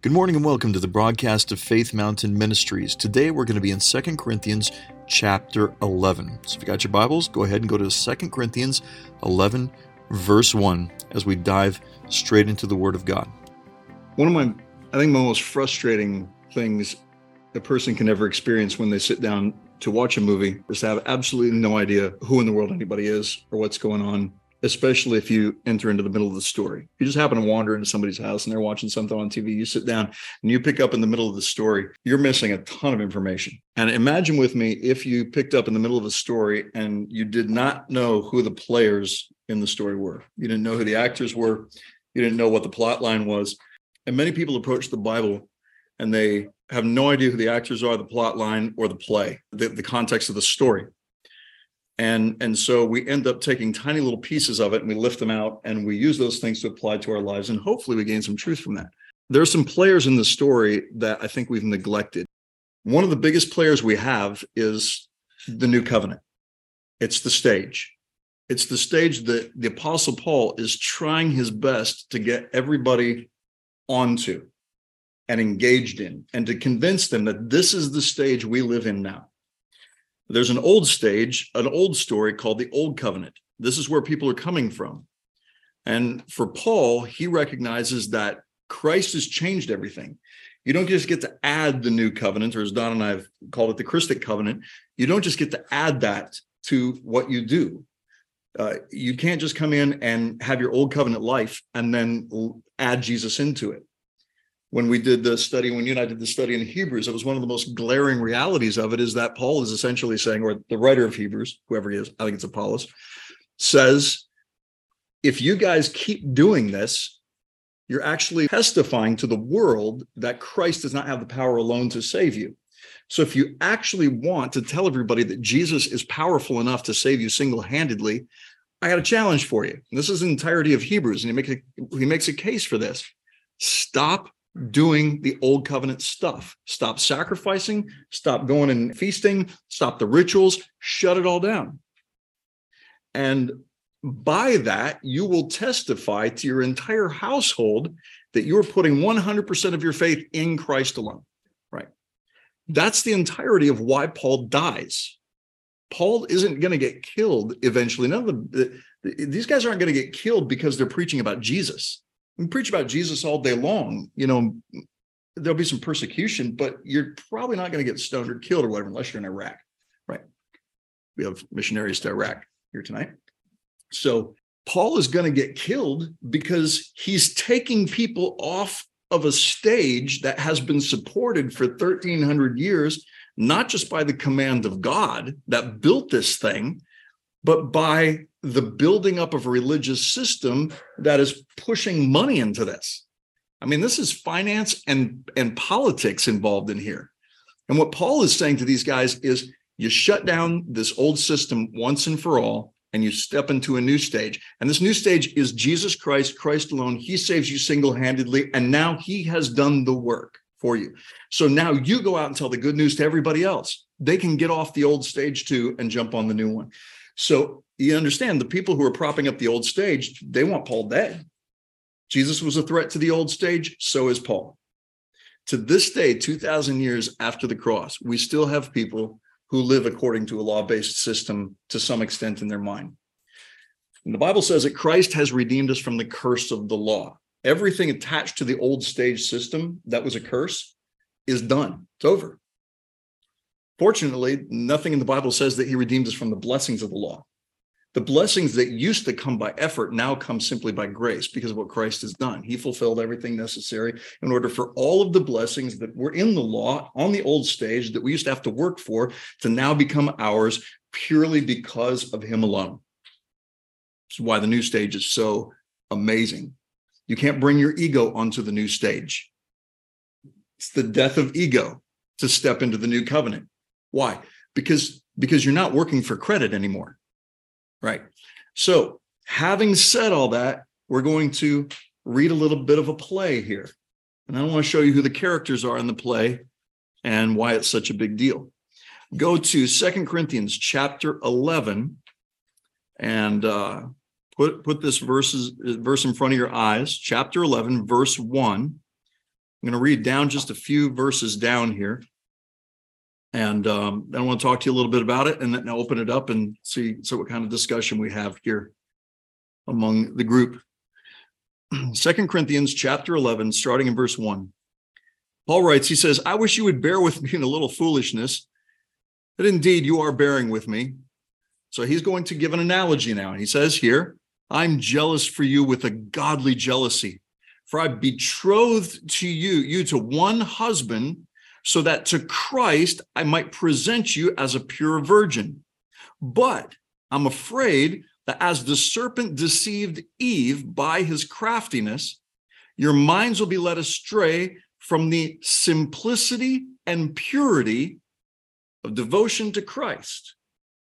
Good morning and welcome to the broadcast of Faith Mountain Ministries. Today we're going to be in 2 Corinthians chapter 11. So if you got your Bibles, go ahead and go to 2 Corinthians 11 verse 1 as we dive straight into the word of God. One of my I think my most frustrating things a person can ever experience when they sit down to watch a movie is to have absolutely no idea who in the world anybody is or what's going on especially if you enter into the middle of the story. You just happen to wander into somebody's house and they're watching something on TV. You sit down and you pick up in the middle of the story. You're missing a ton of information. And imagine with me if you picked up in the middle of a story and you did not know who the players in the story were. You didn't know who the actors were. You didn't know what the plot line was. And many people approach the Bible and they have no idea who the actors are, the plot line, or the play, the, the context of the story and and so we end up taking tiny little pieces of it and we lift them out and we use those things to apply to our lives and hopefully we gain some truth from that. There are some players in the story that i think we've neglected. One of the biggest players we have is the new covenant. It's the stage. It's the stage that the apostle paul is trying his best to get everybody onto and engaged in and to convince them that this is the stage we live in now there's an old stage, an old story called the Old Covenant. This is where people are coming from. And for Paul, he recognizes that Christ has changed everything. You don't just get to add the new covenant, or as Don and I have called it, the Christic covenant. You don't just get to add that to what you do. Uh, you can't just come in and have your old covenant life and then add Jesus into it when we did the study, when you and I did the study in Hebrews, it was one of the most glaring realities of it is that Paul is essentially saying, or the writer of Hebrews, whoever he is, I think it's Apollos, says, if you guys keep doing this, you're actually testifying to the world that Christ does not have the power alone to save you. So if you actually want to tell everybody that Jesus is powerful enough to save you single-handedly, I got a challenge for you. This is the entirety of Hebrews, and he makes a, he makes a case for this. Stop doing the old covenant stuff. Stop sacrificing, stop going and feasting, stop the rituals, shut it all down. And by that, you will testify to your entire household that you're putting 100% of your faith in Christ alone. Right. That's the entirety of why Paul dies. Paul isn't going to get killed eventually. None of the, these guys aren't going to get killed because they're preaching about Jesus we preach about Jesus all day long. You know, there'll be some persecution, but you're probably not going to get stoned or killed or whatever unless you're in Iraq, right? We have missionaries to Iraq here tonight. So Paul is going to get killed because he's taking people off of a stage that has been supported for 1300 years, not just by the command of God that built this thing, but by the building up of a religious system that is pushing money into this. I mean, this is finance and, and politics involved in here. And what Paul is saying to these guys is you shut down this old system once and for all, and you step into a new stage. And this new stage is Jesus Christ, Christ alone. He saves you single handedly. And now he has done the work for you. So now you go out and tell the good news to everybody else. They can get off the old stage too and jump on the new one. So you understand the people who are propping up the old stage, they want Paul dead. Jesus was a threat to the old stage, so is Paul. To this day, 2,000 years after the cross, we still have people who live according to a law based system to some extent in their mind. And the Bible says that Christ has redeemed us from the curse of the law. Everything attached to the old stage system that was a curse is done, it's over. Fortunately, nothing in the Bible says that he redeemed us from the blessings of the law. The blessings that used to come by effort now come simply by grace because of what Christ has done. He fulfilled everything necessary in order for all of the blessings that were in the law on the old stage that we used to have to work for to now become ours purely because of him alone. This is why the new stage is so amazing. You can't bring your ego onto the new stage. It's the death of ego to step into the new covenant. Why? Because because you're not working for credit anymore. Right. So, having said all that, we're going to read a little bit of a play here. And I want to show you who the characters are in the play and why it's such a big deal. Go to Second Corinthians chapter 11 and uh, put put this verses verse in front of your eyes, chapter 11 verse 1. I'm going to read down just a few verses down here. And um, I want to talk to you a little bit about it and then open it up and see so what kind of discussion we have here among the group. Second Corinthians chapter 11, starting in verse 1. Paul writes, he says, I wish you would bear with me in a little foolishness, but indeed you are bearing with me. So he's going to give an analogy now. He says here, I'm jealous for you with a godly jealousy. For I betrothed to you, you to one husband, so that to Christ I might present you as a pure virgin. But I'm afraid that as the serpent deceived Eve by his craftiness, your minds will be led astray from the simplicity and purity of devotion to Christ,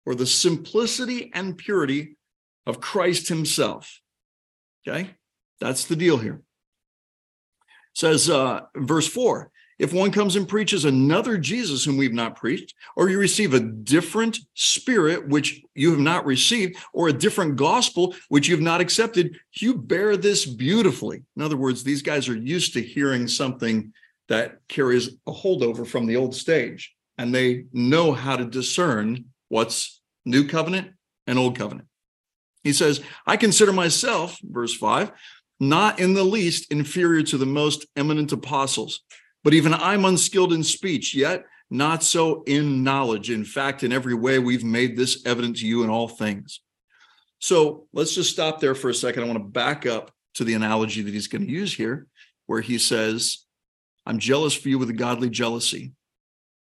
or the simplicity and purity of Christ himself. Okay, that's the deal here says uh, verse 4 if one comes and preaches another Jesus whom we've not preached, or you receive a different spirit which you have not received, or a different gospel which you've not accepted, you bear this beautifully. In other words, these guys are used to hearing something that carries a holdover from the old stage, and they know how to discern what's new covenant and old covenant. He says, I consider myself, verse 5, not in the least inferior to the most eminent apostles. But even I'm unskilled in speech, yet not so in knowledge. In fact, in every way, we've made this evident to you in all things. So let's just stop there for a second. I want to back up to the analogy that he's going to use here, where he says, I'm jealous for you with a godly jealousy.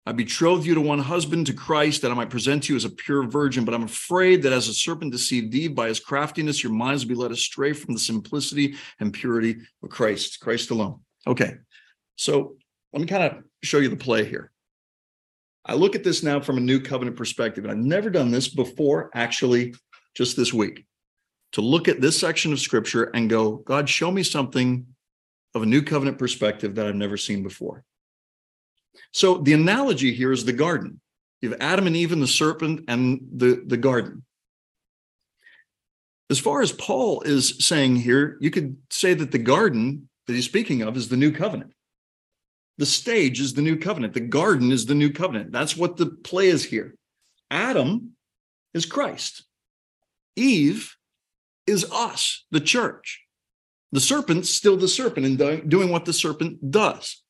I betrothed you to one husband, to Christ, that I might present you as a pure virgin. But I'm afraid that as a serpent deceived Eve by his craftiness, your minds will be led astray from the simplicity and purity of Christ, Christ alone. Okay, so let me kind of show you the play here. I look at this now from a new covenant perspective, and I've never done this before, actually, just this week, to look at this section of scripture and go, God, show me something of a new covenant perspective that I've never seen before. So the analogy here is the garden. You have Adam and Eve and the serpent and the, the garden. As far as Paul is saying here, you could say that the garden that he's speaking of is the new covenant. The stage is the new covenant. The garden is the new covenant. That's what the play is here. Adam is Christ. Eve is us, the church. The serpent's still the serpent and doing what the serpent does.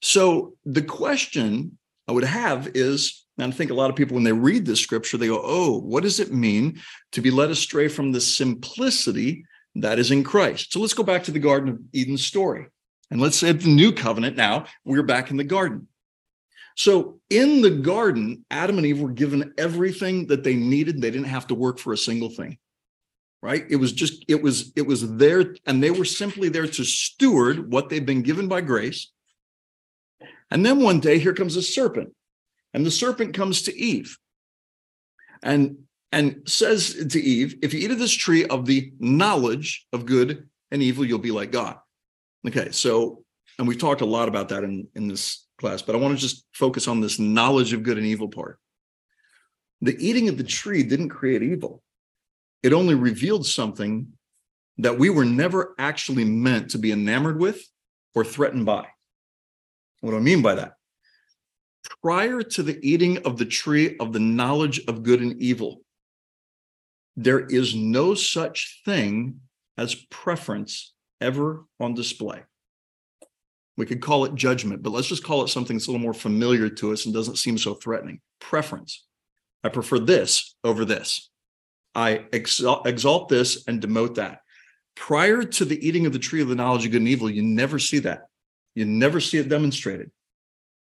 So the question I would have is, and I think a lot of people, when they read this scripture, they go, Oh, what does it mean to be led astray from the simplicity that is in Christ? So let's go back to the Garden of Eden story. And let's say the new covenant now, we're back in the garden. So in the garden, Adam and Eve were given everything that they needed. They didn't have to work for a single thing. Right? It was just, it was, it was there, and they were simply there to steward what they've been given by grace and then one day, here comes a serpent, and the serpent comes to Eve and, and says to Eve, If you eat of this tree of the knowledge of good and evil, you'll be like God. Okay, so, and we've talked a lot about that in, in this class, but I want to just focus on this knowledge of good and evil part. The eating of the tree didn't create evil, it only revealed something that we were never actually meant to be enamored with or threatened by. What do I mean by that? Prior to the eating of the tree of the knowledge of good and evil, there is no such thing as preference ever on display. We could call it judgment, but let's just call it something that's a little more familiar to us and doesn't seem so threatening. Preference. I prefer this over this. I exalt, this and demote that. Prior to the eating of the tree of the knowledge of good and evil, you never see that. You never see it demonstrated.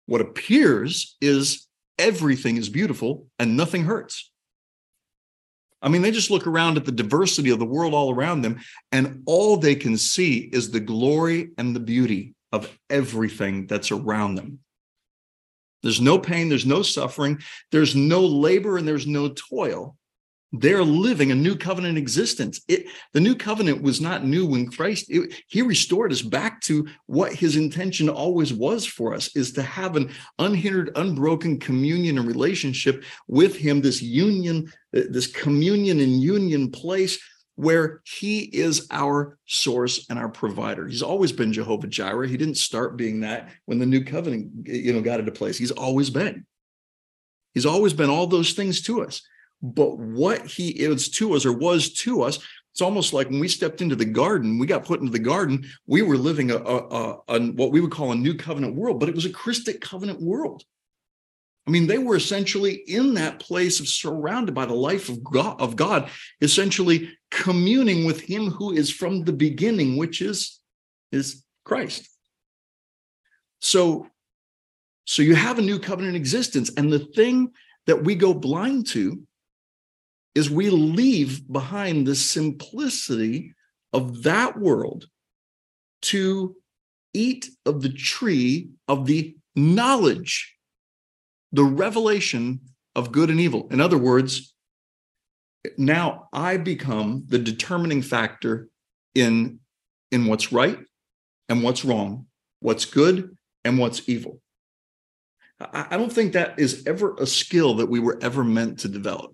What appears is everything is beautiful and nothing hurts. I mean, they just look around at the diversity of the world all around them, and all they can see is the glory and the beauty of everything that's around them. There's no pain, there's no suffering, there's no labor, and there's no toil they're living a new covenant existence. It, the new covenant was not new when Christ, it, he restored us back to what his intention always was for us is to have an unhindered, unbroken communion and relationship with him, this union, uh, this communion and union place where he is our source and our provider. He's always been Jehovah Jireh. He didn't start being that when the new covenant, you know, got into place. He's always been. He's always been all those things to us. But what he is to us or was to us, it's almost like when we stepped into the garden, we got put into the garden, we were living a, a, a, a what we would call a new covenant world, but it was a Christic covenant world. I mean, they were essentially in that place of surrounded by the life of God, of God, essentially communing with Him who is from the beginning, which is is Christ. So, so you have a new covenant existence, and the thing that we go blind to is we leave behind the simplicity of that world to eat of the tree of the knowledge the revelation of good and evil. In other words, now I become the determining factor in, in what's right and what's wrong, what's good and what's evil. I, I don't think that is ever a skill that we were ever meant to develop.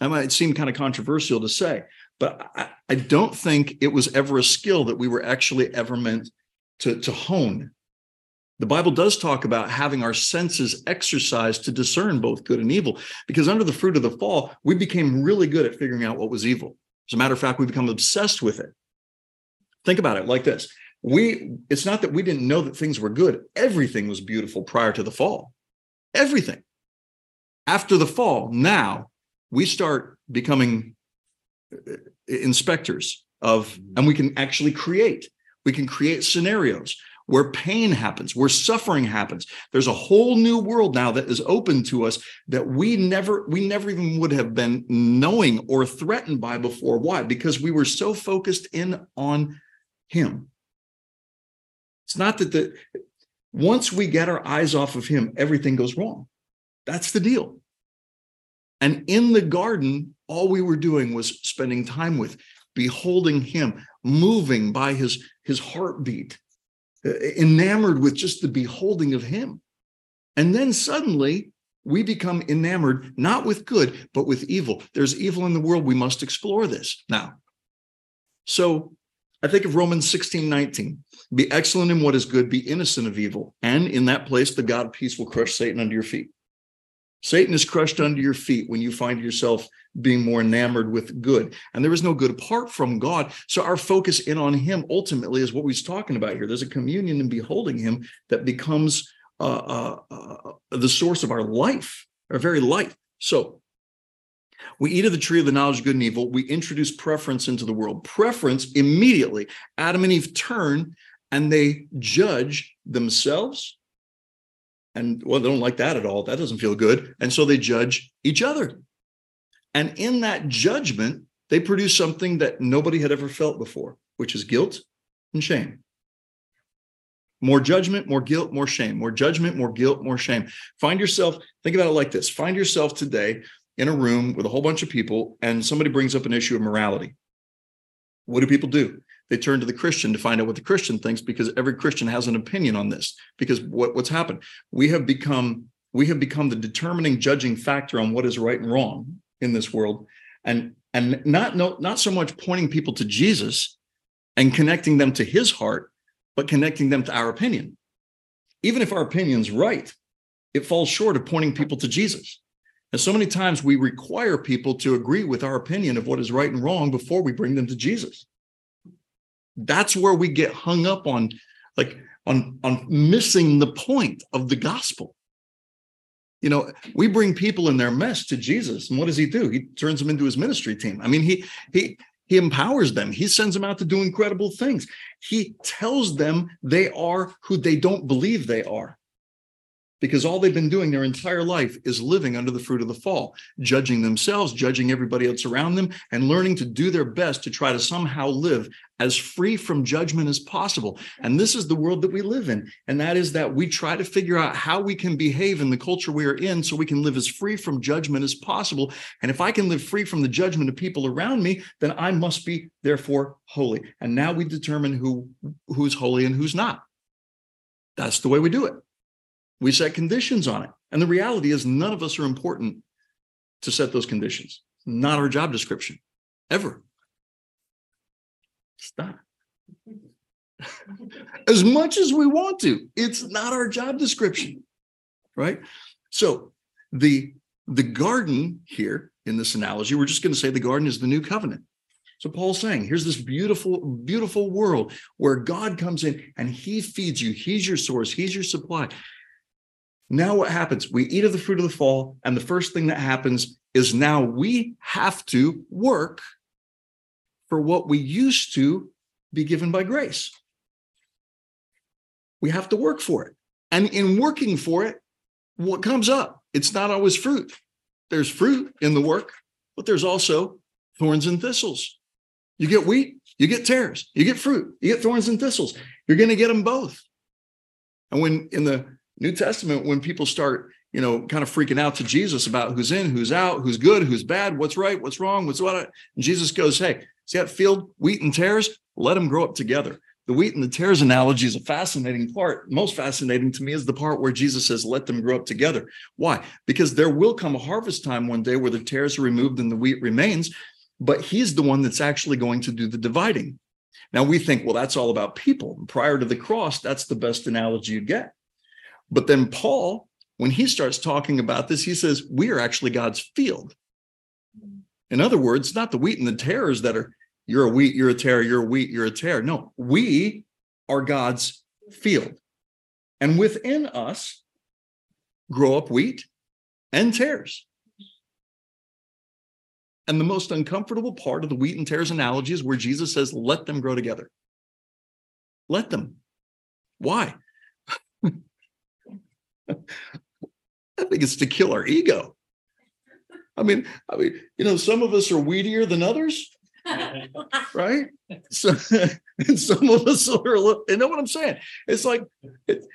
That might seem kind of controversial to say, but I, I don't think it was ever a skill that we were actually ever meant to, to hone the Bible does talk about having our senses exercised to discern both good and evil, because under the fruit of the fall, we became really good at figuring out what was evil. As a matter of fact, we become obsessed with it. Think about it like this. We it's not that we didn't know that things were good. Everything was beautiful prior to the fall. Everything. After the fall, now we start becoming uh, inspectors of and we can actually create. We can create scenarios where pain happens, where suffering happens. There's a whole new world now that is open to us that we never, we never even would have been knowing or threatened by before. Why? Because we were so focused in on Him. It's not that the once we get our eyes off of Him, everything goes wrong. That's the deal. And in the garden, all we were doing was spending time with, beholding Him, moving by His His heartbeat uh, enamored with just the beholding of him. And then suddenly we become enamored not with good, but with evil. There's evil in the world. We must explore this now. So I think of Romans 16, 19. Be excellent in what is good, be innocent of evil. And in that place, the God of peace will crush Satan under your feet. Satan is crushed under your feet when you find yourself being more enamored with good. And there is no good apart from God. So our focus in on him ultimately is what we're talking about here. There's a communion in beholding him that becomes uh, uh, uh, the source of our life, our very life. So we eat of the tree of the knowledge of good and evil. We introduce preference into the world. Preference immediately, Adam and Eve turn and they judge themselves. And well, they don't like that at all. That doesn't feel good. And so they judge each other. And in that judgment, they produce something that nobody had ever felt before, which is guilt and shame. More judgment, more guilt, more shame. More judgment, more guilt, more shame. Find yourself, think about it like this find yourself today in a room with a whole bunch of people, and somebody brings up an issue of morality. What do people do? They turn to the Christian to find out what the Christian thinks because every Christian has an opinion on this. Because what, what's happened? We have become we have become the determining judging factor on what is right and wrong in this world and and not no, not so much pointing people to Jesus and connecting them to his heart but connecting them to our opinion even if our opinion's right it falls short of pointing people to Jesus and so many times we require people to agree with our opinion of what is right and wrong before we bring them to Jesus that's where we get hung up on like on on missing the point of the gospel. You know we bring people in their mess to jesus and what does he do? He turns them into his ministry team. I mean he he he empowers them. He sends them out to do incredible things. He tells them they are who they don't believe they are because all they've been doing their entire life is living under the fruit of the fall, judging themselves, judging everybody else around them, and learning to do their best to try to somehow live as free from judgment as possible. And this is the world that we live in. And that is that we try to figure out how we can behave in the culture we are in so we can live as free from judgment as possible. And if I can live free from the judgment of people around me, then I must be therefore holy. And now we determine who who's holy and who's not. That's the way we do it. We set conditions on it. And the reality is, none of us are important to set those conditions. Not our job description. ever. Stop. as much as we want to, it's not our job description, right? So the the garden here in this analogy, we're just going to say the garden is the new covenant. So Paul's saying, here's this beautiful, beautiful world where God comes in and he feeds you. He's your source. He's your supply. Now what happens? We eat of the fruit of the fall. And the first thing that happens is now we have to work for what we used to be given by grace. We have to work for it. And in working for it, what comes up? It's not always fruit. There's fruit in the work, but there's also thorns and thistles. You get wheat, you get tares, you get fruit, you get thorns and thistles. You're going to get them both. And when in the New Testament, when people start, you know, kind of freaking out to Jesus about who's in, who's out, who's good, who's bad, what's right, what's wrong, what's what, and Jesus goes, Hey, see that field, wheat and tares? Let them grow up together. The wheat and the tares analogy is a fascinating part. Most fascinating to me is the part where Jesus says, Let them grow up together. Why? Because there will come a harvest time one day where the tares are removed and the wheat remains but he's the one that's actually going to do the dividing. Now we think, well, that's all about people. Prior to the cross, that's the best analogy you get. But then Paul, when he starts talking about this, he says, we are actually God's field. In other words, not the wheat and the tares that are, you're a wheat, you're a tare, you're a wheat, you're a tare. No, we are God's field. And within us grow up wheat and tares. And the most uncomfortable part of the wheat and tares analogy is where Jesus says, let them grow together. Let them. Why? I think it's to kill our ego. I mean, I mean, you know, some of us are weedier than others, right? So, and some of us are. a little. You know what I'm saying? It's like, it,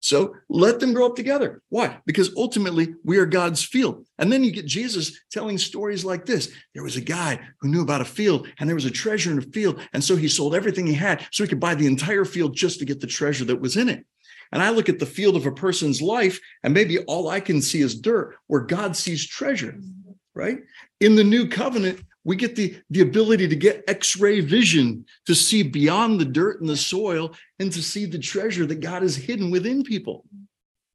so let them grow up together. Why? Because ultimately we are God's field. And then you get Jesus telling stories like this. There was a guy who knew about a field and there was a treasure in a field. And so he sold everything he had so he could buy the entire field just to get the treasure that was in it. And I look at the field of a person's life and maybe all I can see is dirt where God sees treasure, right? In the new covenant, we get the, the ability to get x-ray vision to see beyond the dirt and the soil and to see the treasure that god has hidden within people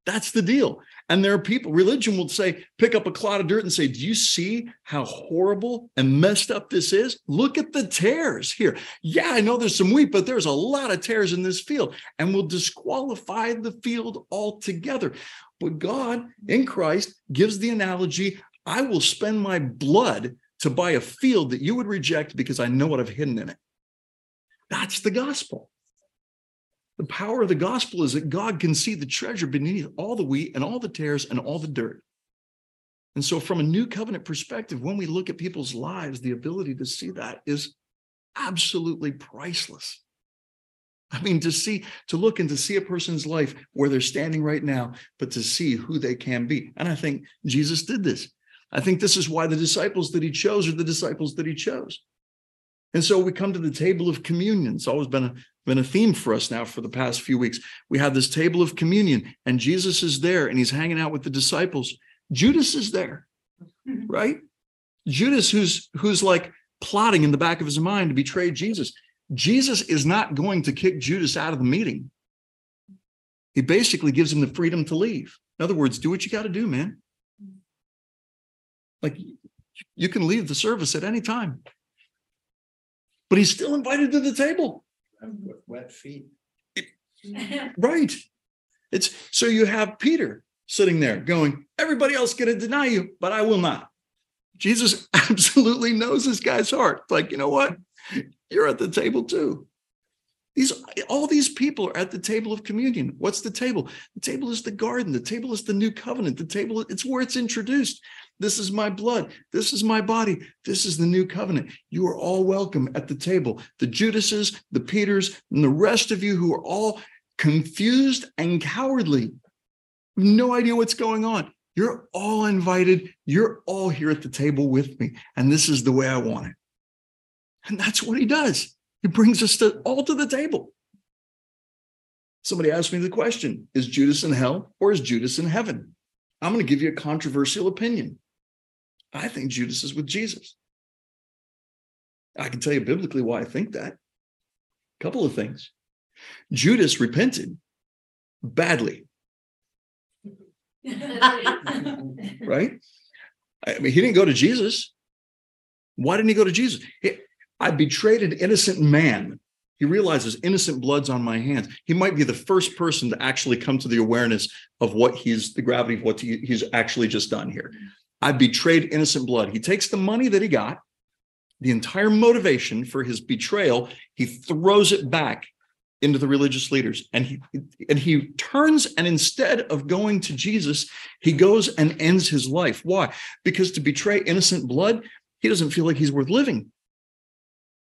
that's the deal and there are people religion will say pick up a clod of dirt and say do you see how horrible and messed up this is look at the tares here yeah i know there's some wheat but there's a lot of tares in this field and will disqualify the field altogether but god in christ gives the analogy I will spend my blood to buy a field that you would reject because I know what I've hidden in it. That's the gospel. The power of the gospel is that God can see the treasure beneath all the wheat and all the tares and all the dirt. And so, from a new covenant perspective, when we look at people's lives, the ability to see that is absolutely priceless. I mean, to see, to look and to see a person's life where they're standing right now, but to see who they can be. And I think Jesus did this. I think this is why the disciples that he chose are the disciples that he chose. And so we come to the table of communion. It's always been a, been a theme for us now for the past few weeks. We have this table of communion, and Jesus is there and he's hanging out with the disciples. Judas is there, right? Judas, who's who's like plotting in the back of his mind to betray Jesus. Jesus is not going to kick Judas out of the meeting. He basically gives him the freedom to leave. In other words, do what you got to do, man. Like you can leave the service at any time. But he's still invited to the table. With wet feet. Right. It's so you have Peter sitting there going, everybody else going to deny you, but I will not. Jesus absolutely knows this guy's heart. Like, you know what? You're at the table too. These all these people are at the table of communion. What's the table? The table is the garden. The table is the new covenant. The table, it's where it's introduced. This is my blood. This is my body. This is the new covenant. You are all welcome at the table. The Judases, the Peters, and the rest of you who are all confused and cowardly, no idea what's going on. You're all invited. You're all here at the table with me. And this is the way I want it. And that's what he does. He brings us to, all to the table. Somebody asked me the question Is Judas in hell or is Judas in heaven? I'm going to give you a controversial opinion. I think Judas is with Jesus. I can tell you biblically why I think that. A couple of things. Judas repented badly, right? I mean, he didn't go to Jesus. Why didn't he go to Jesus? He, I betrayed an innocent man. He realizes innocent blood's on my hands. He might be the first person to actually come to the awareness of what he's the gravity of what he, he's actually just done here. I betrayed innocent blood. He takes the money that he got, the entire motivation for his betrayal, he throws it back into the religious leaders and he and he turns and instead of going to Jesus he goes and ends his life why because to betray innocent blood he doesn't feel like he's worth living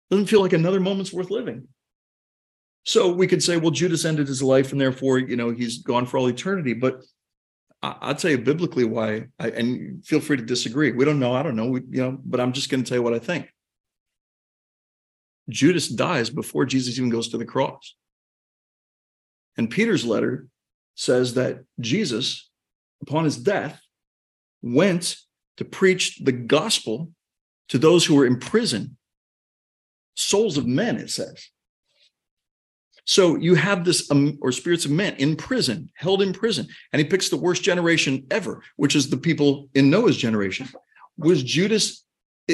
doesn't feel like another moment's worth living. So we could say well Judas ended his life and therefore you know he's gone for all eternity. But I, will tell you biblically why I, and feel free to disagree. We don't know. I don't know. We, you know but I'm just going to tell you what I think. Judas dies before Jesus even goes to the cross. And Peter's letter says that Jesus, upon his death, went to preach the gospel to those who were in prison, souls of men, it says. So you have this, um, or spirits of men in prison, held in prison, and he picks the worst generation ever, which is the people in Noah's generation. Was Judas,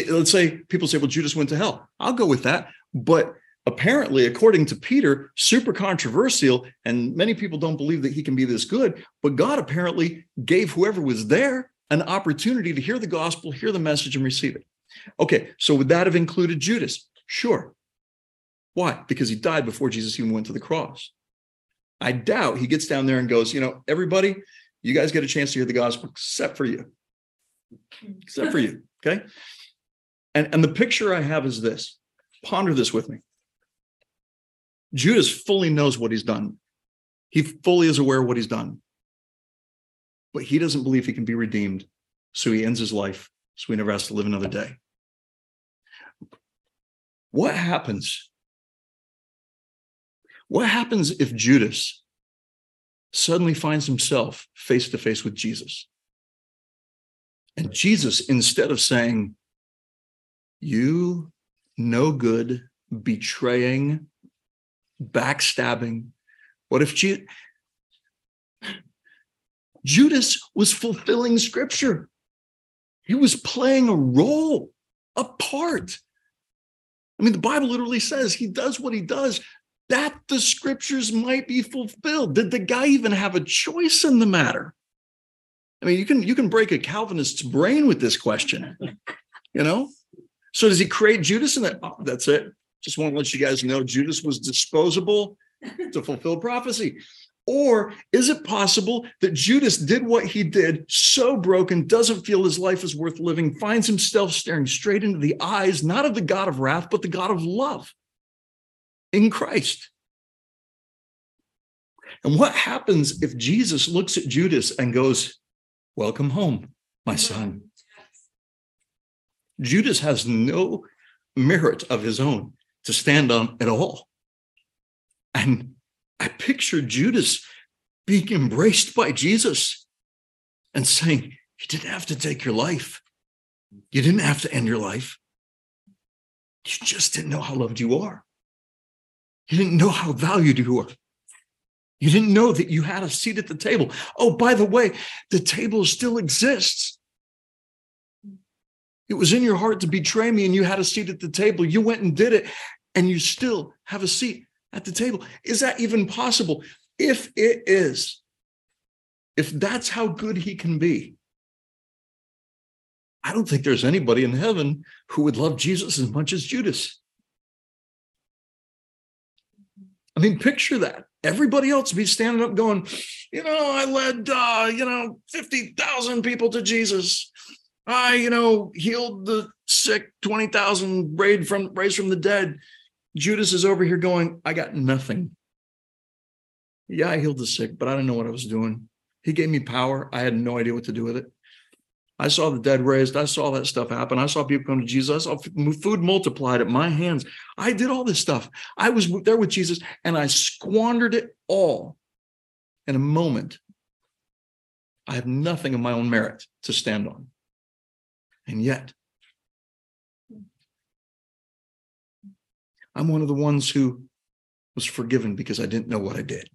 let's say people say, well, Judas went to hell. I'll go with that but apparently, according to Peter, super controversial, and many people don't believe that he can be this good. But God apparently gave whoever was there an opportunity to hear the gospel, hear the message, and receive it. Okay, so would that have included Judas? Sure. Why? Because he died before Jesus even went to the cross. I doubt he gets down there and goes, you know, everybody, you guys get a chance to hear the gospel except for you. Except for you. Okay. And, and the picture I have is this Ponder this with me. Judas fully knows what he's done. He fully is aware of what he's done. But he doesn't believe he can be redeemed. So he ends his life. So he never has to live another day. What happens? What happens if Judas suddenly finds himself face to face with Jesus? And Jesus, instead of saying, You no good, betraying, backstabbing. What if Ju- Judas was fulfilling scripture? He was playing a role, a part. I mean, the Bible literally says he does what he does that the scriptures might be fulfilled. Did the guy even have a choice in the matter? I mean, you can you can break a Calvinist's brain with this question, you know. So does he create Judas? And that, oh, that's it. Just want to let you guys know Judas was disposable to fulfill prophecy. Or is it possible that Judas did what he did, so broken, doesn't feel his life is worth living, finds himself staring straight into the eyes, not of the God of wrath, but the God of love in Christ? And what happens if Jesus looks at Judas and goes, Welcome home, my son? Judas has no merit of his own to stand on at all. And I picture Judas being embraced by Jesus and saying, You didn't have to take your life. You didn't have to end your life. You just didn't know how loved you are. You didn't know how valued you were. You didn't know that you had a seat at the table. Oh, by the way, the table still exists. It was in your heart to betray me and you had a seat at the table. You went and did it and you still have a seat at the table. Is that even possible? If it is, if that's how good he can be, I don't think there's anybody in heaven who would love Jesus as much as Judas. I mean, picture that. Everybody else be standing up going, you know, I led, uh, you know, 50,000 people to Jesus. I, you know, healed the sick, 20,000 raised from raised from the dead. Judas is over here going, I got nothing. Yeah, I healed the sick, but I didn't know what I was doing. He gave me power. I had no idea what to do with it. I saw the dead raised. I saw that stuff happen. I saw people come to Jesus. I saw food multiplied at my hands. I did all this stuff. I was there with Jesus and I squandered it all in a moment. I have nothing of my own merit to stand on. And yet, I'm one of the ones who was forgiven because I didn't know what I did.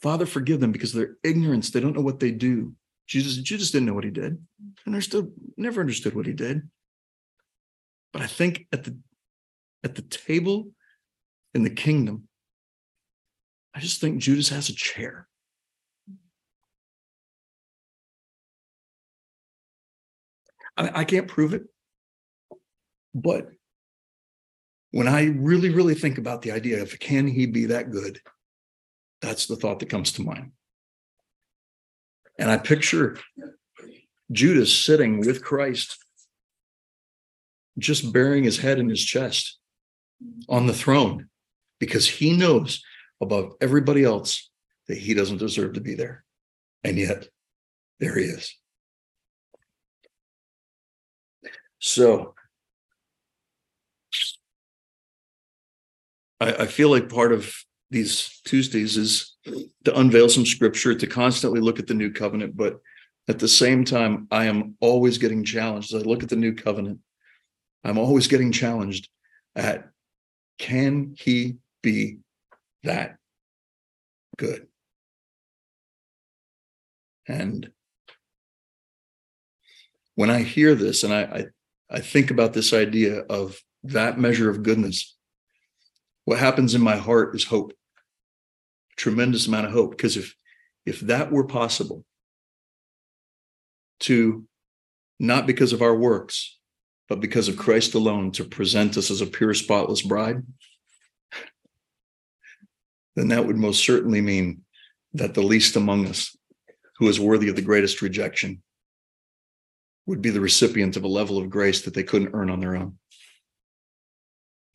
Father, forgive them because of their ignorance. They don't know what they do. Jesus, Judas didn't know what he did. Understood, never understood what he did. But I think at the at the table in the kingdom, I just think Judas has a chair. I, I can't prove it, but when I really, really think about the idea of can he be that good, that's the thought that comes to mind. And I picture Judas sitting with Christ, just burying his head in his chest on the throne because he knows above everybody else that he doesn't deserve to be there. And yet, there he is. So, I, I feel like part of these Tuesdays is to unveil some scripture, to constantly look at the new covenant. But at the same time, I am always getting challenged as I look at the new covenant. I'm always getting challenged at can he be that good? And when I hear this and I, I, I think about this idea of that measure of goodness, what happens in my heart is hope tremendous amount of hope because if if that were possible to not because of our works but because of Christ alone to present us as a pure spotless bride then that would most certainly mean that the least among us who is worthy of the greatest rejection would be the recipient of a level of grace that they couldn't earn on their own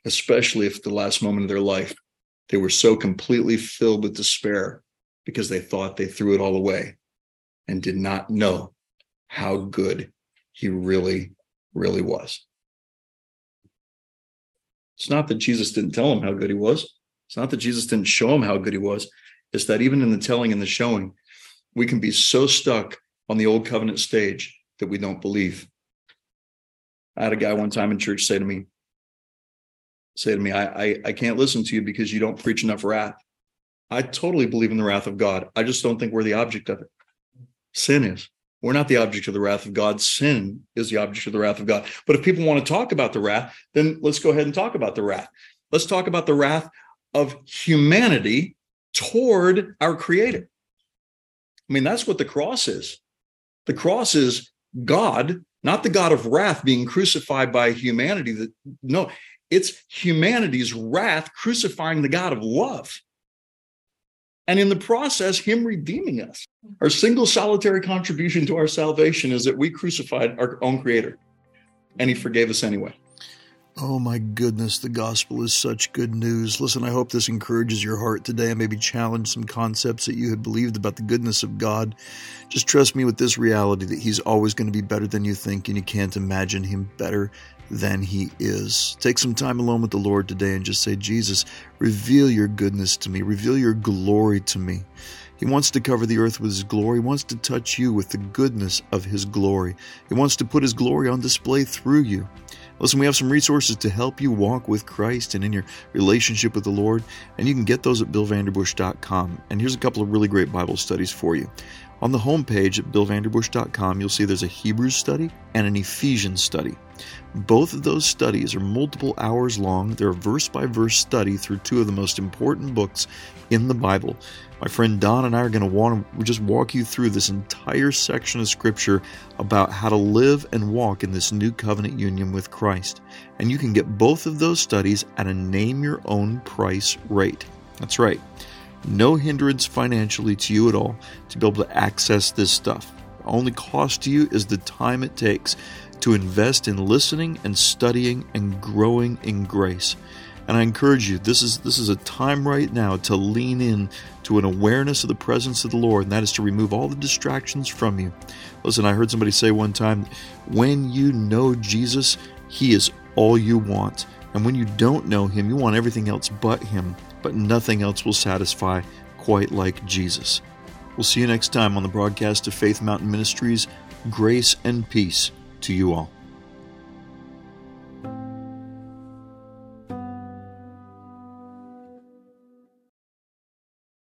especially if the last moment of their life they were so completely filled with despair because they thought they threw it all away and did not know how good he really, really was. It's not that Jesus didn't tell him how good he was. It's not that Jesus didn't show him how good he was. It's that even in the telling and the showing, we can be so stuck on the old covenant stage that we don't believe. I had a guy one time in church say to me, say to me, I, I, I can't listen to you because you don't preach enough wrath. I totally believe in the wrath of God. I just don't think we're the object of it. Sin is. We're not the object of the wrath of God. Sin is the object of the wrath of God. But if people want to talk about the wrath, then let's go ahead and talk about the wrath. Let's talk about the wrath of humanity toward our creator. I mean, that's what the cross is. The cross is God, not the God of wrath being crucified by humanity. That no, it's humanity's wrath crucifying the God of love. And in the process, Him redeeming us. Our single solitary contribution to our salvation is that we crucified our own Creator, and He forgave us anyway. Oh my goodness, the gospel is such good news. Listen, I hope this encourages your heart today and maybe challenge some concepts that you had believed about the goodness of God. Just trust me with this reality that He's always going to be better than you think, and you can't imagine Him better than He is. Take some time alone with the Lord today and just say, Jesus, reveal your goodness to me, reveal your glory to me. He wants to cover the earth with His glory. He wants to touch you with the goodness of His glory. He wants to put His glory on display through you. Listen, we have some resources to help you walk with Christ and in your relationship with the Lord, and you can get those at billvanderbush.com. And here's a couple of really great Bible studies for you. On the homepage at billvanderbush.com, you'll see there's a Hebrews study and an Ephesians study. Both of those studies are multiple hours long. They're a verse by verse study through two of the most important books in the Bible. My friend Don and I are going to want to just walk you through this entire section of Scripture about how to live and walk in this new covenant union with Christ. And you can get both of those studies at a name your own price rate. That's right. No hindrance financially to you at all to be able to access this stuff. Only cost to you is the time it takes to invest in listening and studying and growing in grace. And I encourage you, this is this is a time right now to lean in to an awareness of the presence of the Lord, and that is to remove all the distractions from you. Listen, I heard somebody say one time, when you know Jesus, he is all you want. And when you don't know him, you want everything else but him, but nothing else will satisfy quite like Jesus. We'll see you next time on the broadcast of Faith Mountain Ministries. Grace and peace to you all.